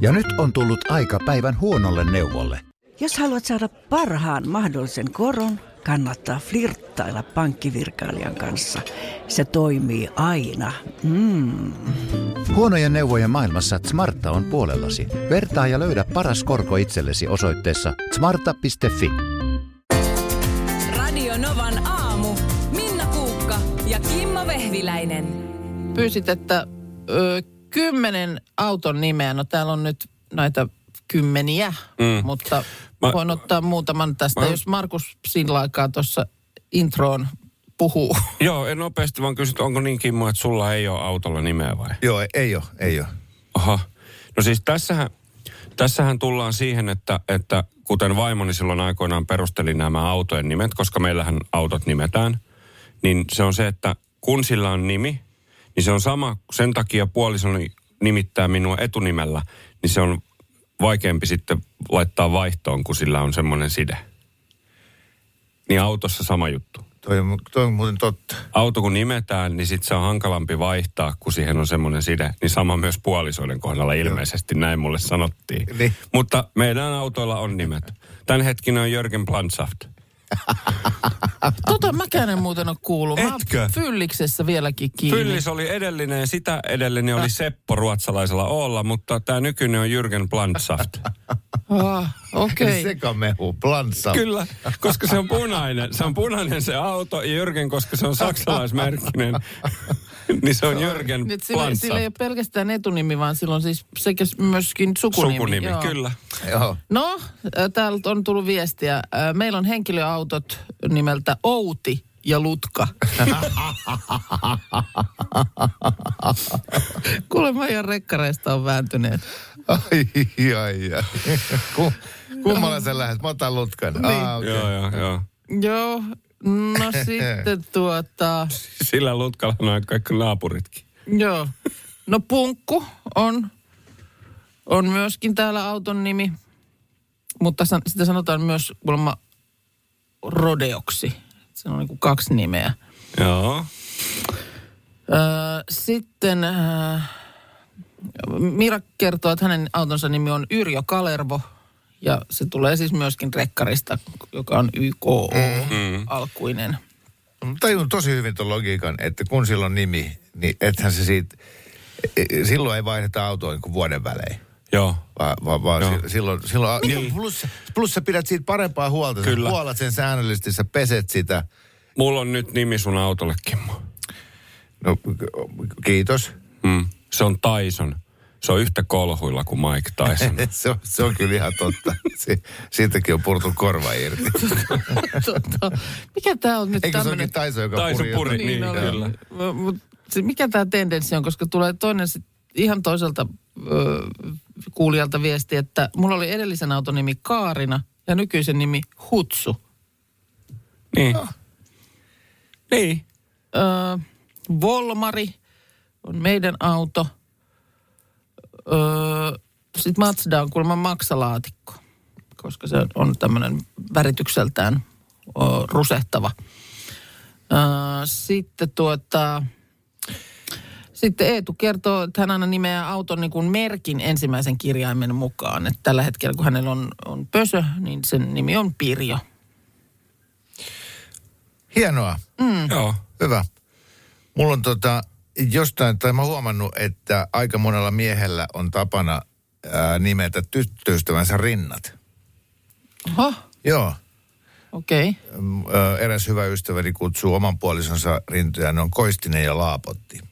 Ja nyt on tullut aika päivän huonolle neuvolle. Jos haluat saada parhaan mahdollisen koron, kannattaa flirttailla pankkivirkailijan kanssa. Se toimii aina. Mm. Huonojen neuvojen maailmassa Smarta on puolellasi. Vertaa ja löydä paras korko itsellesi osoitteessa smarta.fi. Radio Novan aamu. Minna Kuukka ja Kimmo Vehviläinen. Pyysit, että ö, kymmenen auton nimeä. No täällä on nyt näitä kymmeniä, mm. mutta Mä- voin ottaa muutaman tästä. Mä- Jos Markus sillä aikaa tuossa introon puhuu. Joo, en nopeasti vaan kysyt, onko niin Kimmo, että sulla ei ole autolla nimeä vai? Joo, ei ole, ei ole. Aha. No siis tässähän, tässähän tullaan siihen, että, että kuten vaimoni silloin aikoinaan perusteli nämä autojen nimet, koska meillähän autot nimetään, niin se on se, että kun sillä on nimi, niin se on sama, sen takia puolisoni nimittää minua etunimellä, niin se on vaikeampi sitten laittaa vaihtoon, kun sillä on semmoinen side. Niin autossa sama juttu. Toi, on toi on muuten totta. Auto kun nimetään, niin sitten se on hankalampi vaihtaa, kun siihen on semmoinen side. Niin sama myös puolisoiden kohdalla ilmeisesti, näin mulle sanottiin. Niin. Mutta meidän autoilla on nimet. Tän hetkinen on Jörgen Plansaft. Tota mäkään en muuten ole kuullut. Mä Etkö? Fylliksessä vieläkin kiinni. Fyllis oli edellinen ja sitä edellinen oli Seppo ruotsalaisella Oolla, mutta tämä nykyinen on Jürgen Plansaft. Ah, Okei. Okay. sekamehu, planssa. Kyllä, koska se on punainen. Se on punainen se auto ja Jürgen, koska se on saksalaismerkkinen, niin se on Jürgen Nyt sillä, Plansaft. sillä ei ole pelkästään etunimi, vaan sillä on siis sekä myöskin sukunimi. Sukunimi, Joo. kyllä. Joo. No, äh, täältä on tullut viestiä. Äh, Meillä on henkilöautot nimeltä Outi ja Lutka. Kuulemma ihan rekkareista on vääntyneet. Ai, ai, ai. Ku, kummalla sä lähdet? Mä otan lutkan. Niin. Ah, okay. Joo, joo, joo. Joo, no sitten tuota, Sillä lutkalla on kaikki naapuritkin. joo. No Punkku on, on myöskin täällä auton nimi, mutta san, sitä sanotaan myös kuulemma Rodeoksi. Se on niin kuin kaksi nimeä. Joo. Öö, sitten äh, Mira kertoo, että hänen autonsa nimi on Yrjö Kalervo. Ja se tulee siis myöskin rekkarista, joka on YKO Mm. alkuinen. Mä Tajun tosi hyvin tuon logiikan, että kun sillä on nimi, niin ethän se siitä, e- silloin ei vaihdeta autoa niin kuin vuoden välein. Joo. Vaan va, va, Joo. si- silloin, silloin niin. plus, plus sä pidät siitä parempaa huolta. Kyllä. Sä huolat sen säännöllisesti, sä peset sitä. Mulla on nyt nimi sun autolle, Kimmo. No, kiitos. Mm. Se on Tyson. Se on yhtä kolhuilla kuin Mike Tyson. se, on, se on kyllä ihan totta. Si, siitäkin on purtu korva irti. Mikä tämä on nyt Eikö se tämmöinen... onkin Taiso, joka Taiso puri? puri, niin, oli. kyllä. Se, mikä tämä tendenssi on, koska tulee toinen sit ihan toiselta ö, kuulijalta viesti, että mulla oli edellisen auton nimi Kaarina ja nykyisen nimi Hutsu. Niin. Niin. Öö, Volmari on meidän auto. Öö, Sitten Mazda on kuulemma maksalaatikko, koska se on tämmöinen väritykseltään ö, rusehtava. Öö, sitten tuota... Sitten Eetu kertoo, että hän aina nimeää auton niin kuin merkin ensimmäisen kirjaimen mukaan. Että tällä hetkellä, kun hänellä on, on pösö, niin sen nimi on Pirjo. Hienoa. Joo. Hyvä. Mulla on tota, jostain, tai mä huomannut, että aika monella miehellä on tapana ää, nimetä tyttöystävänsä rinnat. Oho, Joo. okei. Okay. Mm, Eräs hyvä ystäväni kutsuu oman puolisonsa rintoja, ne on Koistinen ja Laapotti.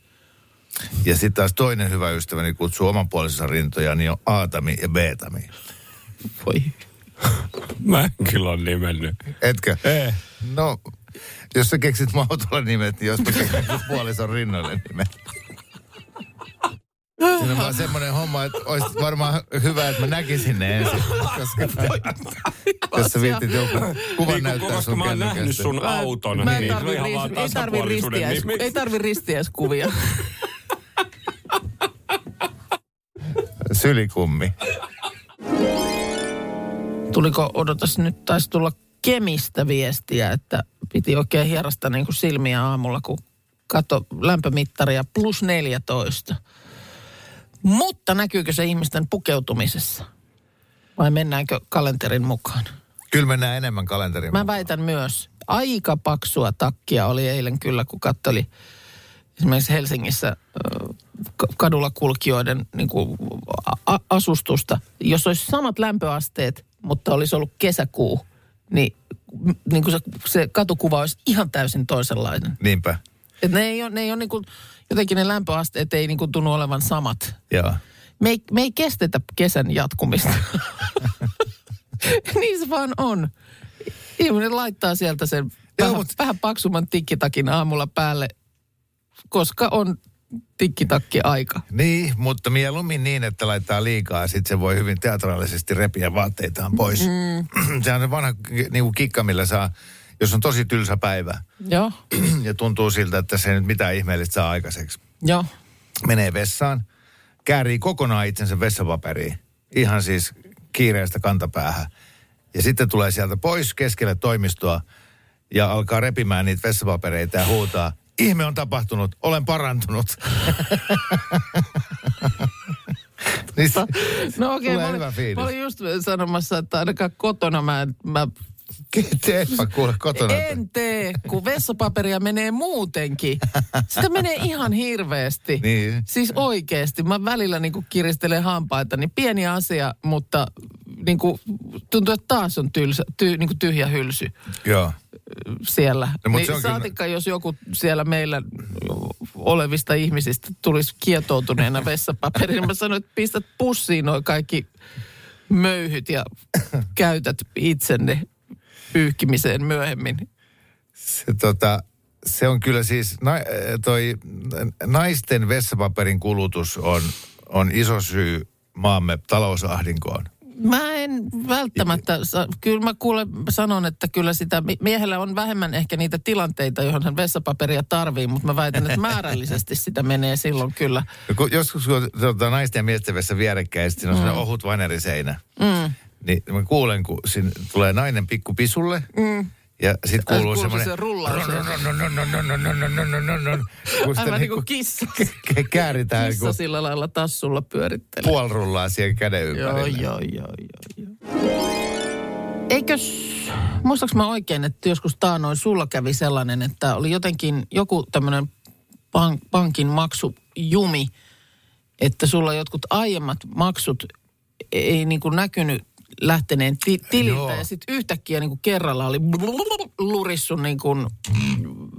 Ja sitten taas toinen hyvä ystäväni kutsuu oman puolisonsa rintoja, niin on Aatami ja Beetami. Voi. Mä en kyllä ole nimennyt. Etkö? Ei. No, jos sä keksit mautolla nimet, niin jos mä keksin mun puolison rinnoille nimet. Siinä on vaan semmoinen homma, että olisi varmaan hyvä, että mä näkisin ne ensin. Koska jos sä viittit joku kuvan Niin, näyttää sun mä oon nähnyt sun auton, Mä en niin on tarvi, ihan ris- vaan ei tarvi, ei tarvi ristiäiskuvia. Sylikummi. Tuliko, odotas nyt, taisi tulla Kemistä viestiä, että piti oikein hierasta niin kuin silmiä aamulla, kun kato lämpömittaria plus 14. Mutta näkyykö se ihmisten pukeutumisessa? Vai mennäänkö kalenterin mukaan? Kyllä mennään enemmän kalenteriin. Mä väitän myös, aika paksua takkia oli eilen kyllä, kun katteli esimerkiksi Helsingissä kadulla kulkijoiden niin kuin, a- asustusta. Jos olisi samat lämpöasteet, mutta olisi ollut kesäkuu, niin, niin kuin se, se katukuva olisi ihan täysin toisenlainen. Niinpä. Et ne ei ole, ne ei ole niin kuin, jotenkin ne lämpöasteet ei niin kuin tunnu olevan samat. Joo. Me ei, me ei kestetä kesän jatkumista. niin se vaan on. Ihminen laittaa sieltä sen vähän, mut- vähän paksumman tikkitakin aamulla päälle, koska on tikkitakki aika. Niin, mutta mieluummin niin, että laittaa liikaa, sitten se voi hyvin teatraalisesti repiä vaatteitaan pois. Mm. Sehän on se vanha niin kuin kikka, millä saa, jos on tosi tylsä päivä Joo, ja tuntuu siltä, että se ei nyt mitään ihmeellistä saa aikaiseksi. joo. Menee vessaan, käärii kokonaan itsensä vessapaperiin, ihan siis kiireestä kantapäähän. Ja sitten tulee sieltä pois keskelle toimistoa ja alkaa repimään niitä vessapapereita ja huutaa, ihme on tapahtunut, olen parantunut. niin, se- No okei, Tulee mä, olin- mä olin just sanomassa, että ainakaan kotona mä, mä teepä kuule kotona. en tee, kun vessapaperia menee muutenkin. Sitä menee ihan hirveästi. Niin. Siis oikeasti. Mä välillä niin kiristelen hampaita, niin pieni asia, mutta niin kuin, tuntuu, että taas on tylsä, ty, niin kuin tyhjä hylsy Joo. siellä. No, niin se on kyllä- saatikka, jos joku siellä meillä olevista ihmisistä tulisi kietoutuneena vessapaperiin, niin mä sanoin, että pistät pussiin noin kaikki möyhyt ja käytät itsenne pyyhkimiseen myöhemmin. Se, tota, se on kyllä siis, na, toi naisten vessapaperin kulutus on, on iso syy maamme talousahdinkoon. Mä en välttämättä, kyllä mä kuule sanon, että kyllä sitä, mi- miehellä on vähemmän ehkä niitä tilanteita, johon hän vessapaperia tarvii, mutta mä väitän, että määrällisesti sitä menee silloin kyllä. Kun joskus kun tota, naisten ja miesten vessa vierekkäin, ja sitten on mm. ohut vaneriseinä. Mm. Niin mä kuulen, kun siinä tulee nainen pikku pisulle. Mm. Ja sitten kuuluu semmoinen... se rullaus. Aivan niin niinku kuin kissa. kääritään Kissa sillä lailla tassulla pyörittelee. puolirullaa siihen käden Joo, ympärille. joo, joo, joo, joo. Eikös, muistaaks mä oikein, että joskus taanoin sulla kävi sellainen, että oli jotenkin joku tämmöinen pank, pankin maksujumi, että sulla jotkut aiemmat maksut ei niin kuin näkynyt lähteneen ti- tililtä ja sitten yhtäkkiä niin kuin kerralla oli lurissu niin kuin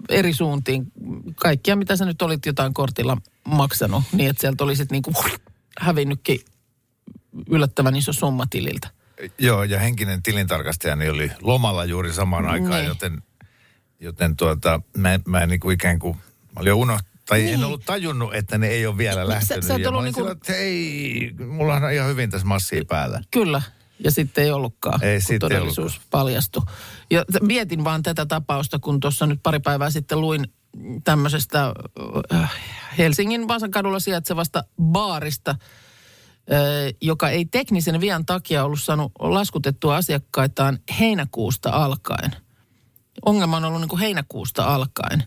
eri suuntiin kaikkia, mitä sä nyt olit jotain kortilla maksanut, niin että sieltä oli sitten niin kuin hävinnytkin yllättävän iso summa tililtä. Joo, ja henkinen tilintarkastajani oli lomalla juuri samaan aikaan, Niin. joten, joten tuota, mä, mä en niin kuin ikään kuin, mä olin unohtanut, tai niin. en ollut tajunnut, että ne ei ole vielä lähtenyt. sä et ja ollut niinku- sillä, että ei, mulla on ihan hyvin tässä massia päällä. Kyllä, ja sitten ei ollutkaan, Ei kun todellisuus paljastui. Ja mietin vaan tätä tapausta, kun tuossa nyt pari päivää sitten luin tämmöisestä äh, Helsingin Vasankadulla sijaitsevasta baarista, äh, joka ei teknisen vian takia ollut saanut laskutettua asiakkaitaan heinäkuusta alkaen. Ongelma on ollut niin kuin heinäkuusta alkaen.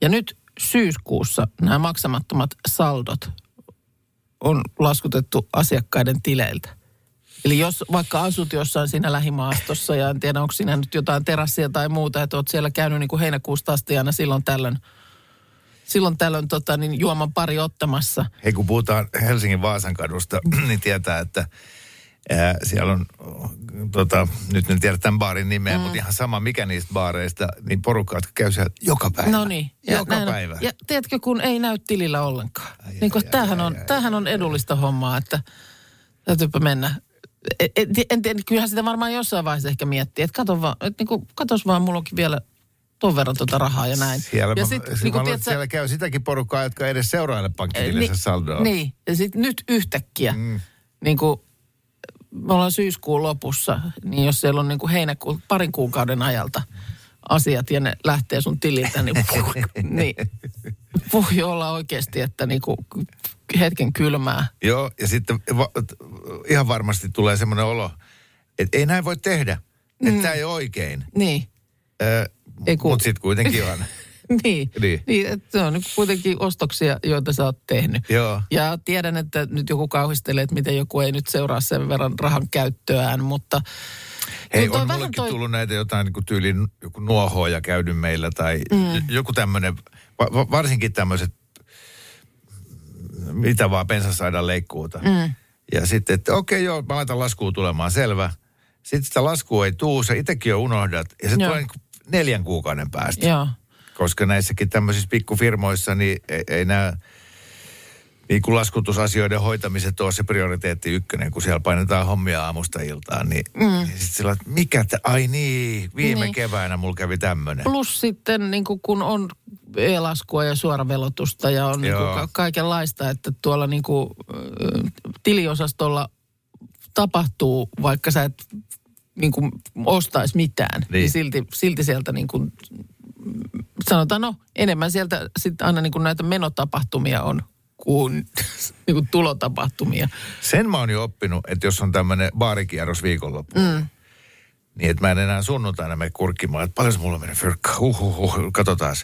Ja nyt syyskuussa nämä maksamattomat saldot on laskutettu asiakkaiden tileiltä. Eli jos vaikka asut jossain siinä lähimaastossa ja en tiedä, onko siinä nyt jotain terassia tai muuta, että oot siellä käynyt niin kuin heinäkuusta asti aina silloin tällöin, silloin tällöin tota, niin juoman pari ottamassa. Hei, kun puhutaan Helsingin Vaasan kadusta, niin tietää, että ää, siellä on, tota, nyt en tiedä tämän baarin nimeä, mm. mutta ihan sama mikä niistä baareista, niin porukka, jotka käy siellä joka päivä. No niin. Ja Joka näin päivä. Ja tiedätkö, kun ei näy tilillä ollenkaan. Ai, niin kuin, ai, tämähän, ai, on, ai, tämähän on edullista hommaa, että täytyypä mennä. En, en, en, tiedä, kyllähän sitä varmaan jossain vaiheessa ehkä miettii, että kato vaan, että niin kuin, katos vaan, mulla onkin vielä ton verran tuota rahaa ja näin. Siellä, ja sit, sit, niin kuin, mä, tiedätkö, siellä käy sitäkin porukkaa, jotka ei edes seuraile pankkitilinsä saldoa. Niin, ja sitten nyt yhtäkkiä, mm. niin kuin me ollaan syyskuun lopussa, niin jos siellä on niin kuin heinäkuun parin kuukauden ajalta asiat ja ne lähtee sun tililtä, niin, niin voi olla oikeasti, että niin kuin hetken kylmää. Joo, ja sitten va, ihan varmasti tulee semmoinen olo, että ei näin voi tehdä. Että tämä ei ole oikein. Niin, Öö, Mutta sitten kuitenkin on. niin, Niin. niin että se on kuitenkin ostoksia, joita sä oot tehnyt. Joo. Ja tiedän, että nyt joku kauhistelee, että miten joku ei nyt seuraa sen verran rahan käyttöään, mutta... Hei, on mullekin toi- tullut näitä jotain niin kuin tyyliin joku nuohoja käynyt meillä tai mm. joku tämmöinen, va- varsinkin tämmöiset, mitä vaan pensasaidan leikkuuta. Mm. Ja sitten, että okei joo, mä laitan laskuun tulemaan, selvä. Sitten sitä laskua ei tuu, sä itsekin jo unohdat ja se Joo. tulee niin neljän kuukauden päästä. Joo. Koska näissäkin tämmöisissä pikkufirmoissa niin ei, ei nämä niin kuin laskutusasioiden hoitamiset ole se prioriteetti ykkönen, kun siellä painetaan hommia aamusta iltaan. Niin, mm. niin sitten sillä että mikä, te, ai niin, viime niin. keväänä mulla kävi tämmöinen. Plus sitten niin kuin kun on e-laskua ja suoravelotusta ja on niin kuin kaikenlaista, että tuolla niin kuin, tiliosastolla tapahtuu, vaikka sä et niin kuin ostaisi mitään, niin, Niin. silti, silti sieltä niin kuin, sanotaan no enemmän sieltä sitten aina niin kuin näitä menotapahtumia on kuin, niin kuin tulotapahtumia. Sen mä oon jo oppinut, että jos on tämmöinen baarikierros viikonloppu, mm. niin että mä en enää sunnuntaina mene kurkkimaan, että paljon mulla menee fyrkka, huhuhuh, katsotaan.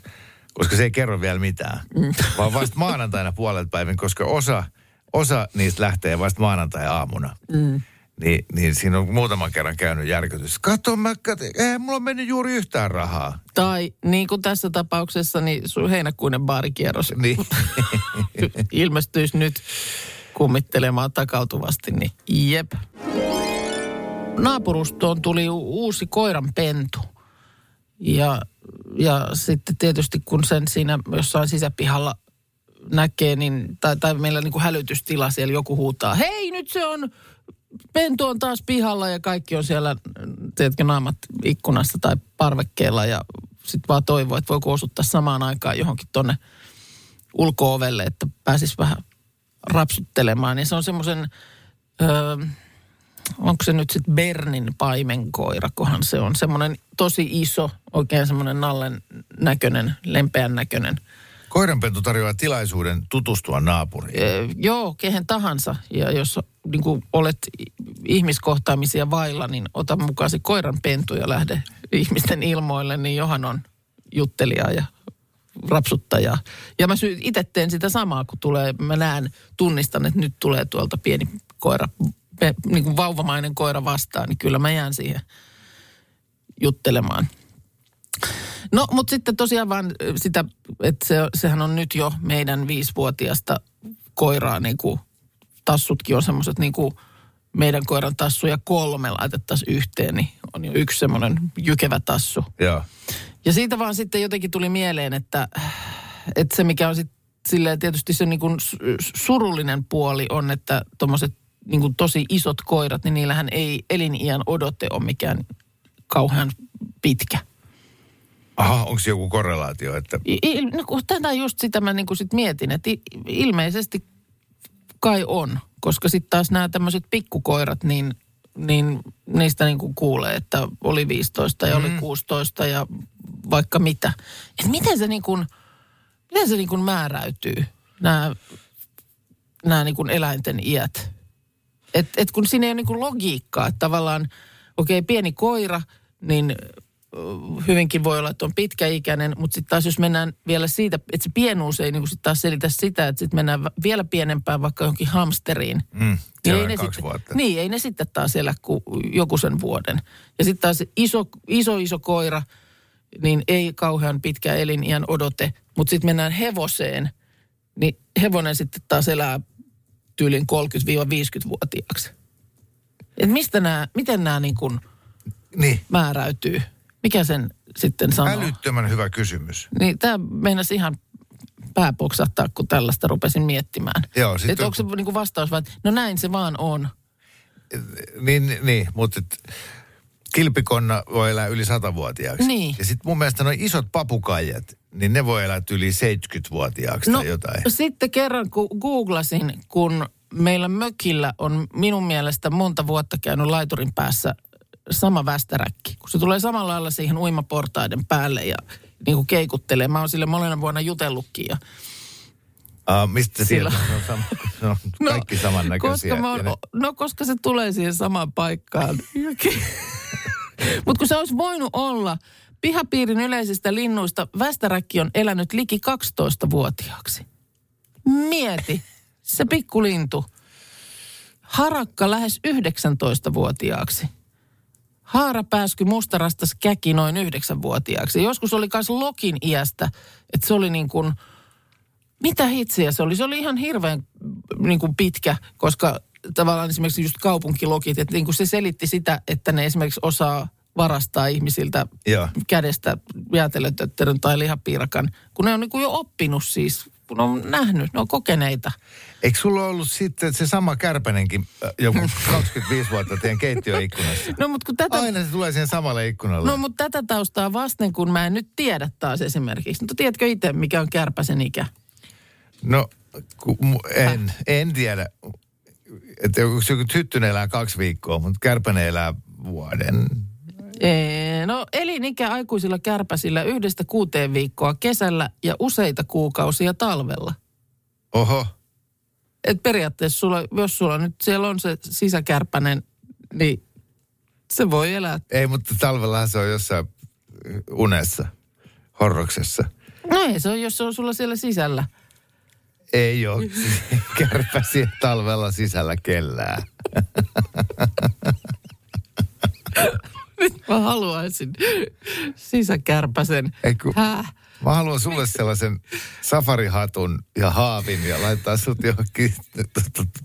Koska se ei kerro vielä mitään. Mm. Vaan vasta maanantaina puolet päivin, koska osa, osa niistä lähtee vasta maanantai-aamuna. Mm. Niin, niin siinä on muutaman kerran käynyt järkytys. Kato, mä kato, ei mulla on mennyt juuri yhtään rahaa. Tai niin kuin tässä tapauksessa, niin sun heinäkuinen baarikierros Niin. ilmestyisi nyt kummittelemaan takautuvasti, niin jep. Naapurustoon tuli uusi koiran pentu. Ja, ja sitten tietysti kun sen siinä jossain sisäpihalla näkee, niin, tai, tai meillä niin kuin hälytystila siellä joku huutaa, hei nyt se on, pentu on taas pihalla ja kaikki on siellä, tiedätkö, naamat ikkunassa tai parvekkeella ja sitten vaan toivoo, että voiko osuttaa samaan aikaan johonkin tonne ulko-ovelle, että pääsis vähän rapsuttelemaan. Ja se on semmoisen, öö, onko se nyt sitten Bernin paimenkoira, kohan se on semmoinen tosi iso, oikein semmoinen nallen näköinen, lempeän näköinen. Koiranpentu tarjoaa tilaisuuden tutustua naapuriin. Öö, joo, kehen tahansa. Ja jos niin kuin olet ihmiskohtaamisia vailla, niin ota mukaan se koiran pentu ja lähde ihmisten ilmoille, niin johan on juttelija ja rapsuttaja. Ja mä itse teen sitä samaa, kun tulee, mä näen, tunnistan, että nyt tulee tuolta pieni koira, pe, niin kuin vauvamainen koira vastaan, niin kyllä mä jään siihen juttelemaan. No, mutta sitten tosiaan vaan sitä, että se, sehän on nyt jo meidän viisivuotiasta koiraa, niin kuin tassutkin on semmoiset niin kuin meidän koiran tassuja kolme laitettaisiin yhteen, niin on jo yksi semmoinen jykevä tassu. Joo. Ja siitä vaan sitten jotenkin tuli mieleen, että, että se mikä on sitten silleen tietysti se niin kuin su- surullinen puoli on, että tuommoiset niin kuin tosi isot koirat, niin niillähän ei eliniän odote ole mikään kauhean pitkä. Aha, onko joku korrelaatio, että I- no, tätä just sitä mä niin kuin sit mietin, että ilmeisesti kai on, koska sitten taas nämä tämmöiset pikkukoirat, niin, niin niistä niin kuin kuulee, että oli 15 ja oli 16 ja vaikka mitä. Et miten se niin kuin, miten se niin kuin määräytyy, nämä, nämä niin kuin eläinten iät? Et, et kun siinä ei ole niin logiikkaa, että tavallaan, okei, okay, pieni koira, niin hyvinkin voi olla, että on pitkäikäinen, mutta sitten taas jos mennään vielä siitä, että se pienuus ei niin sit taas selitä sitä, että sitten mennään vielä pienempään vaikka johonkin hamsteriin. mm, Niin ei ne sitten? Niin, ei ne sitten taas elä kuin joku sen vuoden. Ja sitten taas iso, iso, iso koira, niin ei kauhean pitkä eliniän odote. Mutta sitten mennään hevoseen, niin hevonen sitten taas elää tyylin 30-50-vuotiaaksi. Et mistä nämä, miten nämä niin kuin Niin. määräytyy? Mikä sen sitten sanoo? Älyttömän hyvä kysymys. Niin tämä meinasi ihan pää poksahtaa, kun tällaista rupesin miettimään. Joo, sit Että on- onko se niinku vastaus vai, että no näin se vaan on. Niin, niin mutta et, kilpikonna voi elää yli satavuotiaaksi. Niin. Ja sitten mun mielestä noin isot papukaijat, niin ne voi elää yli 70-vuotiaaksi No tai jotain. sitten kerran kun googlasin, kun meillä mökillä on minun mielestä monta vuotta käynyt laiturin päässä sama västäräkki. Kun se tulee samalla lailla siihen uimaportaiden päälle ja niin kuin keikuttelee. Mä oon sille monena vuonna jutellutkin ja Uh, mistä? Se on, sama, se on kaikki samannäköisiä. Koska oon, no koska se tulee siihen samaan paikkaan. Mutta kun se olisi voinut olla Pihapiirin yleisistä linnuista västäräkki on elänyt liki 12-vuotiaaksi. Mieti, se pikkulintu. Harakka lähes 19-vuotiaaksi. Haarapääsky mustarastas käki noin 9-vuotiaaksi. Joskus oli myös lokin iästä, että se oli niin kuin, mitä hitsiä se oli? Se oli ihan hirveän niin kuin pitkä, koska tavallaan esimerkiksi just kaupunkilokit, että niin kuin se selitti sitä, että ne esimerkiksi osaa varastaa ihmisiltä Joo. kädestä jäätelötötterön tai lihapiirakan, kun ne on niin kuin jo oppinut siis, kun on nähnyt, ne on kokeneita. Eikö sulla ollut sitten se sama kärpänenkin äh, joku 25 vuotta teidän keittiöikkunassa? No mutta kun tätä... Aina se tulee siihen samalle ikkunalle. No mutta tätä taustaa vasten, kun mä en nyt tiedä taas esimerkiksi. Mutta tiedätkö itse, mikä on kärpäsen ikä? No, ku, en, en tiedä. Että joku joku tyttönen elää kaksi viikkoa, mutta kärpänen elää vuoden. No elinikä aikuisilla kärpäsillä yhdestä kuuteen viikkoa kesällä ja useita kuukausia talvella. Oho. Et periaatteessa sulla, jos sulla nyt siellä on se sisäkärpänen, niin se voi elää. Ei, mutta talvellahan se on jossain unessa, horroksessa. No ei se on, jos se on sulla siellä sisällä. Ei ole kärpäsiä talvella sisällä kellään. Nyt mä haluaisin sisäkärpäsen. Ei, kun- Häh? Mä haluan sulle sellaisen safarihatun ja haavin ja laittaa sut johonkin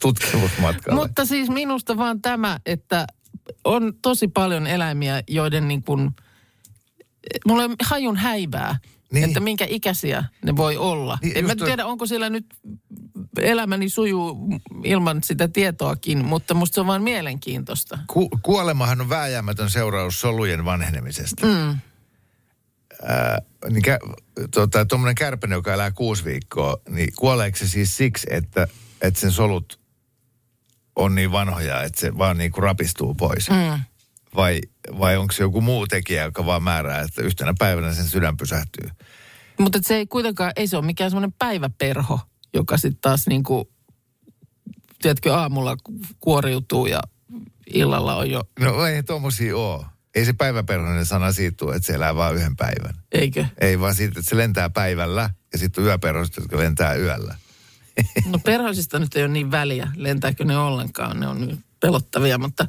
tutkimusmatkalle. Mutta siis minusta vaan tämä, että on tosi paljon eläimiä, joiden niin kuin, mulla on hajun häivää, Niin. että minkä ikäisiä ne voi olla. Niin, en mä toi- tiedä, onko siellä nyt elämäni sujuu ilman sitä tietoakin, mutta musta se on vaan mielenkiintoista. Ku- kuolemahan on vääjäämätön seuraus solujen vanhenemisesta. Mm. Ää, niin kä- tota, tuommoinen kärpänen, joka elää kuusi viikkoa, niin kuoleeko se siis siksi, että, että sen solut on niin vanhoja, että se vaan niin kuin rapistuu pois? Mm. Vai, vai onko se joku muu tekijä, joka vaan määrää, että yhtenä päivänä sen sydän pysähtyy? Mutta se ei kuitenkaan, ei se ole mikään semmoinen päiväperho, joka sitten taas niin kuin, tiedätkö, aamulla kuoriutuu ja illalla on jo, No ei tommosia oo. Ei se päiväperhonen sana siitä tule, että se elää vaan yhden päivän. eikö? Ei vaan siitä, että se lentää päivällä ja sitten on yöperhoset, jotka lentää yöllä. No perhoisista nyt ei ole niin väliä, lentääkö ne ollenkaan, ne on pelottavia, mutta...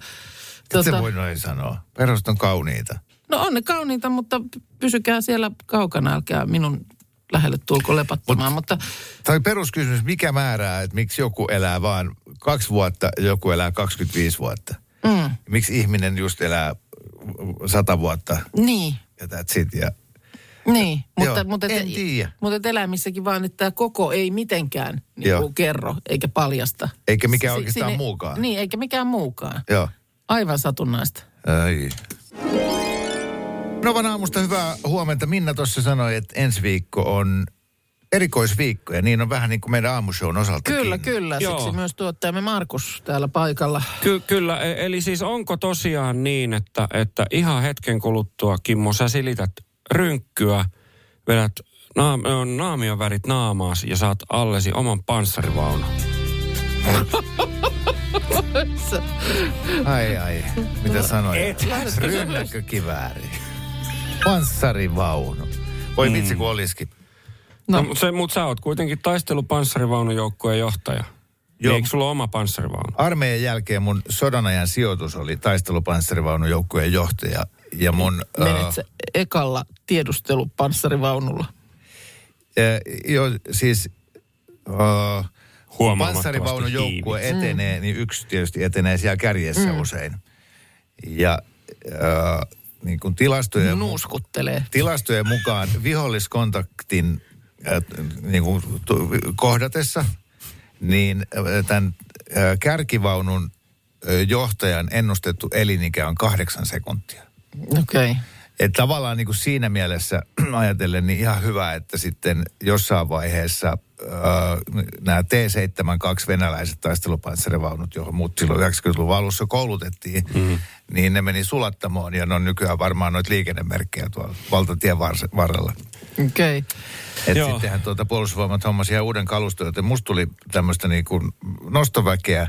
Tota... Se voi noin sanoa. Perhoset on kauniita. No on ne kauniita, mutta pysykää siellä kaukana, älkää minun lähelle tulko lepattamaan, Mut- mutta Tai peruskysymys, mikä määrää, että miksi joku elää vaan kaksi vuotta ja joku elää 25 vuotta? mm, Miksi ihminen just elää sata vuotta niin, ja that's it, ja niin. Mutta, Joo, mutta, tiedä. mutta et eläimissäkin vaan, että tämä koko ei mitenkään niin Joo. kuin kerro eikä paljasta. Eikä mikään Si- oikeastaan sinne- muukaan. Niin, eikä mikään muukaan. Joo. Aivan satunnaista. Ai. Novan aamusta hyvää huomenta. Minna tuossa sanoi, että ensi viikko on erikoisviikko ja niin on vähän niin kuin meidän aamushown osalta. Kyllä, kyllä. Joo. Siksi myös tuottajamme Markus täällä paikalla. Ky- kyllä, e- eli siis onko tosiaan niin, että, että ihan hetken kuluttua, Kimmo, sä silität rynkkyä, vedät naam- on naamion värit naamaas ja saat allesi oman panssarivaunun. Ai ai, mitä sanoin? Et. Rynnäkkökivääri. Panssarivaunu. Voi vitsi kun olisikin. No, No. no mutta mut sä oot kuitenkin taistelupanssarivaunujoukkueen johtaja. Joo. Eikö sulla ole oma panssarivaunu? Armeijan jälkeen mun sodanajan sijoitus oli taistelupanssarivaunujoukkueen johtaja. Ja mun... Menet äh, sä ekalla tiedustelupanssarivaunulla. äh, joo, siis... Äh, Huomaamattomasti panssarivaunujoukkue etenee, niin yksi tietysti etenee siellä kärjessä mm. usein. Ja äh, niin kuin tilastojen, Nuuskuttelee. tilastojen mukaan viholliskontaktin äh, niin kuin tu- kohdatessa, niin äh, tämän äh, kärkivaunun äh, johtajan ennustettu elinikä on kahdeksan sekuntia. Okei. Okay. Että tavallaan niin kuin siinä mielessä ajatellen niin ihan hyvä, että sitten jossain vaiheessa nämä T-72 venäläiset taistelupanssarivaunut, johon muut silloin 90-luvun alussa koulutettiin, mm. niin ne meni sulattamoon ja ne on nykyään varmaan noita liikennemerkkejä tuolla valtatien varrella. Okei. Okay. Et Joo. sittenhän tuota puolustusvoimat hommasi ihan uuden kaluston, joten musta tuli tämmöistä niin kuin nostoväkeä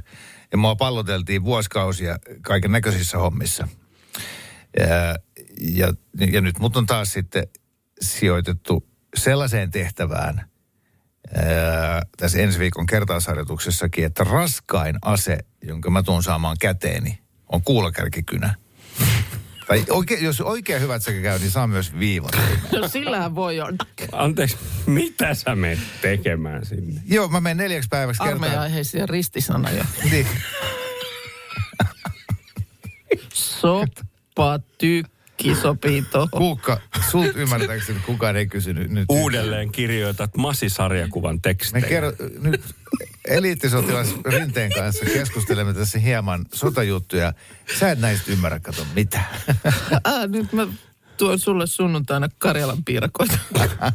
ja mua palloteltiin vuosikausia kaiken näköisissä hommissa. Ja, ja, ja nyt mut on taas sitten sijoitettu sellaiseen tehtävään ää, tässä ensi viikon kertausharjoituksessakin, että raskain ase, jonka mä tuun saamaan käteeni, on kuulakärkikynä. Tai oikein, jos oikein hyvät sekä käy, niin saa myös viivat. No sillähän voi on. Anteeksi, mitä sä menet tekemään sinne? Joo, mä menen neljäksi päiväksi kertaan. Armeija-aiheisia ristisana ja Niin. soppa tykki sopii tuohon. Kuukka, sult ymmärtääkseni kukaan ei kysynyt nyt. Uudelleen kirjoitat Masi-sarjakuvan Me tekstejä. kerro, nyt eliittisotilas Rinteen kanssa keskustelemme tässä hieman sotajuttuja. Sä et näistä ymmärrä, kato mitä. Ah, nyt mä tuon sulle sunnuntaina Karjalan piirakoita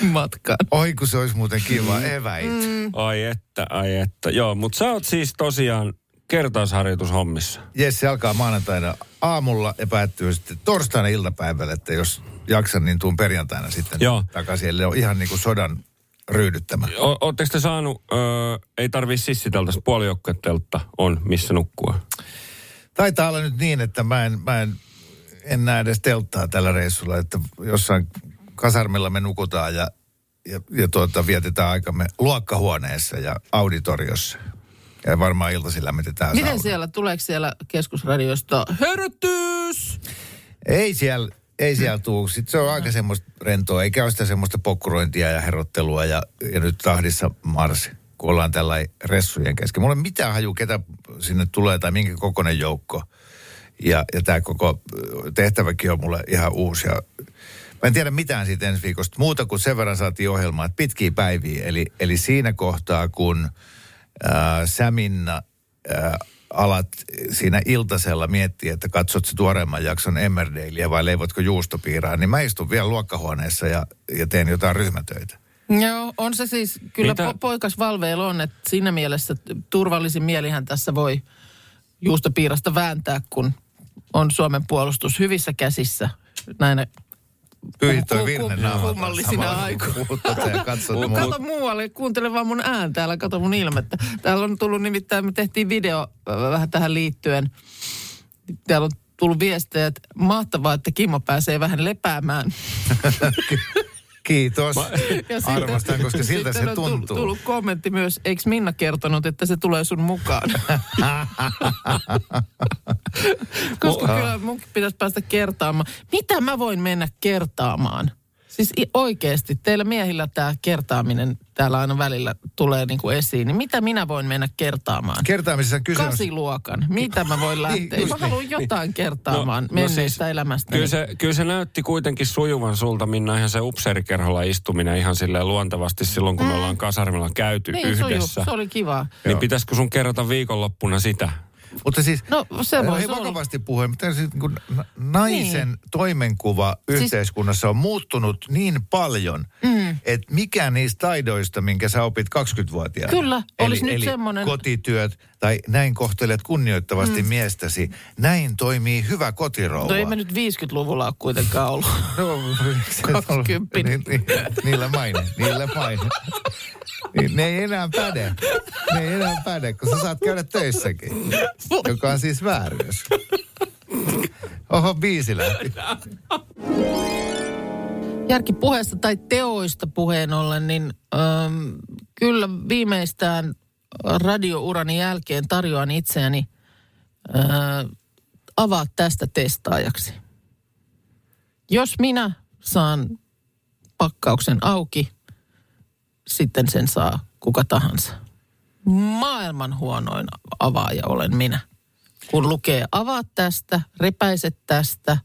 matkaan. Oi kun se olisi muuten kiva, eväit. Ai että, ai että. Joo, mutta sä oot siis tosiaan kertausharjoitushommissa. Jes, se alkaa maanantaina aamulla ja päättyy sitten torstaina iltapäivällä, että jos jaksan, niin tuun perjantaina sitten Joo. takaisin. Eli on ihan niin kuin sodan ryydyttämä. O- Ootteko te saanut, öö, ei tarvii sissiteltä, puolijoukkueteltta on missä nukkua? Taitaa olla nyt niin, että mä en, mä en, en näe edes telttaa tällä reissulla, että jossain kasarmilla me nukutaan ja, ja, ja tuota, vietetään aikamme luokkahuoneessa ja auditoriossa. Ja varmaan iltaisin lämmitetään Miten sauna. siellä, tuleeko siellä keskusradiosta herätys? Ei siellä, ei siellä tuu. Sitten se on aika semmoista rentoa, eikä ole sitä semmoista pokkurointia ja herottelua ja, ja nyt tahdissa marsi, kun ollaan tällä ressujen kesken. Mulla ei mitään haju, ketä sinne tulee tai minkä kokoinen joukko. Ja, ja tämä koko tehtäväkin on mulle ihan uusi. Ja mä en tiedä mitään siitä ensi viikosta, muuta kuin sen verran saatiin ohjelmaa, että pitkiä päiviä. Eli, eli siinä kohtaa, kun ää, Säminna ää, alat siinä iltasella miettiä, että katsot se tuoreemman jakson Emmerdalea vai leivotko juustopiiraa, niin mä istun vielä luokkahuoneessa ja, ja teen jotain ryhmätöitä. Joo, on se siis, kyllä Mitä- po- poikas valveilla on, että siinä mielessä turvallisin mielihän tässä voi juustopiirasta vääntää, kun on Suomen puolustus hyvissä käsissä näinä Ku- Virne naamalta kummallisina aikoina. Kato muualle, kuuntele vaan mun ääntä, älä kato mun ilmettä. Täällä on tullut nimittäin, me tehtiin video äh, vähän tähän liittyen. Täällä on tullut viestejä, että mahtavaa, että Kimmo pääsee vähän lepäämään. Kiitos. Ja sitten- Arvostan, koska siltä se on tuntuu. tullut kommentti myös, eikö Minna kertonut, että se tulee sun mukaan? koska kyllä munkin pitäisi päästä kertaamaan. Mitä mä voin mennä kertaamaan? Siis i- oikeasti, teillä miehillä tämä kertaaminen täällä aina välillä tulee niinku esiin. Niin mitä minä voin mennä kertaamaan? Kertaamisessa kyse on... Kasiluokan. Mitä mä voin lähteä? just Mä haluan jotain kertaamaan No- no menneestä siis elämästä. Kyllä se, kyllä se näytti kuitenkin sujuvan sulta, Minna, ihan se upseerikerholla istuminen ihan silleen luontevasti silloin, kun me ollaan kasarmilla käyty niin, yhdessä. se oli kiva. Niin pitäisikö sun kerrata viikonloppuna sitä? Mutta siis, No, se Ei voisi olla. vakavasti puhuen, mutta siis niin kuin na- naisen niin. toimenkuva Siis- yhteiskunnassa on muuttunut niin paljon, mm. että mikä niistä taidoista, minkä sä opit 20-vuotiaana. Kyllä, olisi eli, nyt semmoinen- kotityöt tai näin kohtelet kunnioittavasti mm. miestäsi. Näin toimii hyvä kotirouva. No ei me nyt 50-luvulla ole kuitenkaan ollut. No, se- Kaksikymppinen. Ni, ni, niillä maine, niillä maine. Niin, ne ei enää päde. Ne ei enää päde, kun sä saat käydä töissäkin. Joka on siis vääryys. Oho, biisi lähti. Järkipuheesta tai teoista puheen ollen, niin ähm, kyllä viimeistään radiourani jälkeen tarjoan itseäni äh, avaa tästä testaajaksi. Jos minä saan pakkauksen auki, sitten sen saa kuka tahansa. Maailman huonoin avaaja olen minä. Kun lukee avaa tästä, repäiset tästä,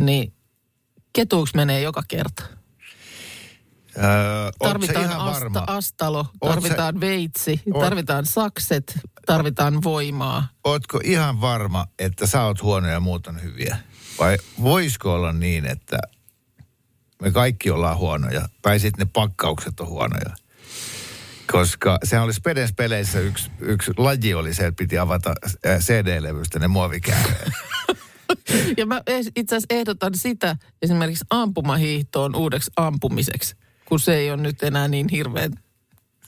niin ketuuks menee joka kerta. Öö, Tarvitaan ihan asta, varma? astalo, Oot tarvitaan sä- veitsi, Oot- tarvitaan sakset, tarvitaan voimaa. Ootko ihan varma, että sä oot huono ja muut on hyviä? Vai voisiko olla niin, että me kaikki ollaan huonoja, tai sitten ne pakkaukset on huonoja? Koska se oli Spedens peleissä yksi, yksi laji oli se, että piti avata äh, CD-levystä ne muovikääreet. Ja mä itse asiassa ehdotan sitä esimerkiksi ampumahiihtoon uudeksi ampumiseksi, kun se ei ole nyt enää niin hirveän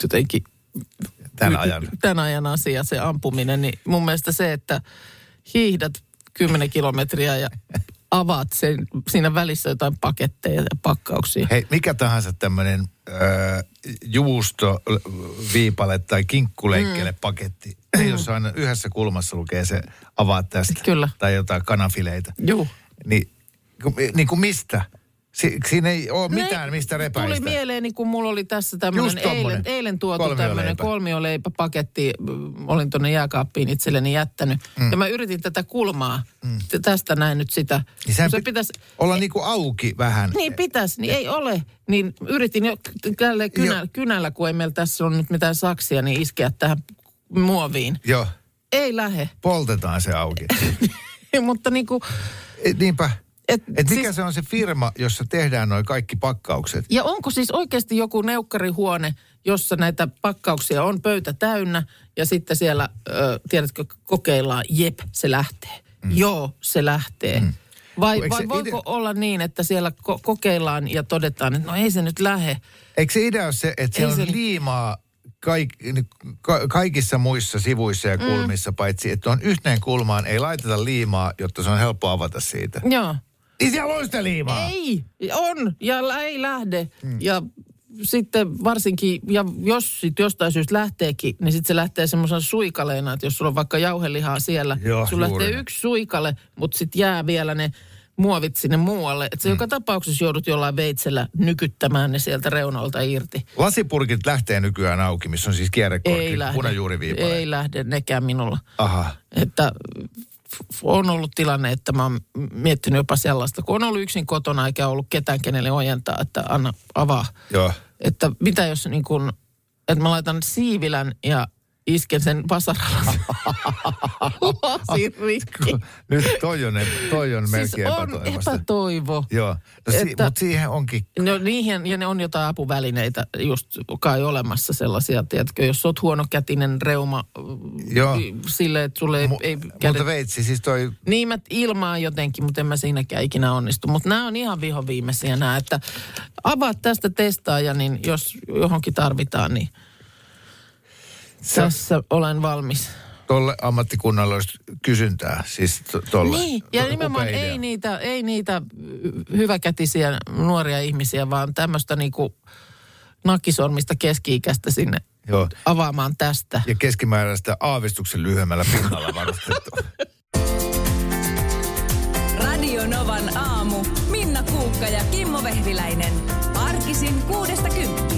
jotenkin Tämän ajan. tämän ajan asia se ampuminen. Niin mun mielestä se, että hiihdät 10 kilometriä ja avaat sen, siinä välissä jotain paketteja ja pakkauksia. Hei, mikä tahansa tämmöinen äh, juustoviipale tai kinkkuleikkele paketti, jossa aina yhdessä kulmassa lukee se avaat tästä. Kyllä. Tai jotain kanafileita. Juu. Niin, ku- niin kuin mistä? Si, siinä ei ole No mitään, ei, mistä repäistä. Tuli mieleeni, kun mulla oli tässä tämmöinen eilen, eilen tuotu tämmöinen kolmioleipäpaketti. Olin tuonne jääkaappiin itselleni jättänyt. Mm. Ja mä yritin tätä kulmaa. Mm. Tästä näin nyt sitä. Niin se pit- pitäisi... olla niin kuin auki vähän. Niin pitäisi, niin ei ole. Niin yritin jo tälle kynä, Joo. kynällä, kun ei meillä tässä on nyt mitään saksia, niin iskeä tähän muoviin. Joo, Ei lähe. poltetaan se auki. Mutta niin kuin, Et, niinpä. Et, Et mikä siis, se on se firma, jossa tehdään noin kaikki pakkaukset? ja onko siis oikeasti joku neukkarihuone, jossa näitä pakkauksia on pöytä täynnä ja sitten siellä, ö, tiedätkö, kokeillaan, jep, se lähtee. Mm. Joo, se lähtee. Mm. Vai, Eikö vai se voiko ide- olla niin, että siellä ko- kokeillaan ja todetaan, että no ei se nyt lähe. Eikö se idea ole se, että siellä Ei on se- liimaa kaik, ka, kaikissa muissa sivuissa ja kulmissa, mm. paitsi että on yhteen kulmaan ei laiteta liimaa, jotta se on helppo avata siitä. Joo. Niin siellä on sitä liimaa! Ei, on ja ei lähde. Mm. Ja sitten varsinkin, ja jos sit jostain syystä lähteekin, niin sitten se lähtee semmoisen suikaleena, että jos sulla on vaikka jauhelihaa siellä, Joo, sulla juuri lähtee yksi suikale, mutta sitten jää vielä ne muovit sinne muualle. Että se mm. joka tapauksessa joudut jollain veitsellä nykyttämään ne sieltä reunoilta irti. Lasipurkit lähtee nykyään auki, missä on siis kierrekorkki, Ei lähde. punajuuriviipale. Ei lähde nekään minulla. Aha. Että on ollut tilanne, että mä oon miettinyt jopa sellaista, kun on ollut yksin kotona eikä ollut ketään, kenelle ojentaa, että anna avaa. Joo. Että mitä jos niin kun, että mä laitan siivilän ja isken sen vasaralla lasin rikki. Nyt toi on, toi on Siis melkein on epätoivo. Joo. No si- Että- mutta siihen onkin No niihin, ja ne on jotain apuvälineitä just kai olemassa sellaisia, tiedätkö, jos oot huonokätinen reuma Joo. sille, että sulle ei, Mu- ei Mutta veitsi, siis toi Niin mä ilmaan jotenkin, mutta en mä siinäkään ikinä onnistu. Mutta nämä on ihan vihoviimeisiä nämä, että avaat tästä testaaja, niin jos johonkin tarvitaan, niin tässä olen valmis. tolle ammattikunnalle olisi kysyntää, siis to, tolle. Niin, ja To- nimenomaan ei niitä, ei niitä hyväkätisiä nuoria ihmisiä, vaan tämmöistä niinku nakkisormista keski-ikäistä sinne Joo. avaamaan tästä. Ja keskimääräistä aavistuksen lyhyemmällä pinnalla varustettu. Radio Novan aamu. Minna Kuukka ja Kimmo Vehviläinen. Arkisin kuudesta kymppiin.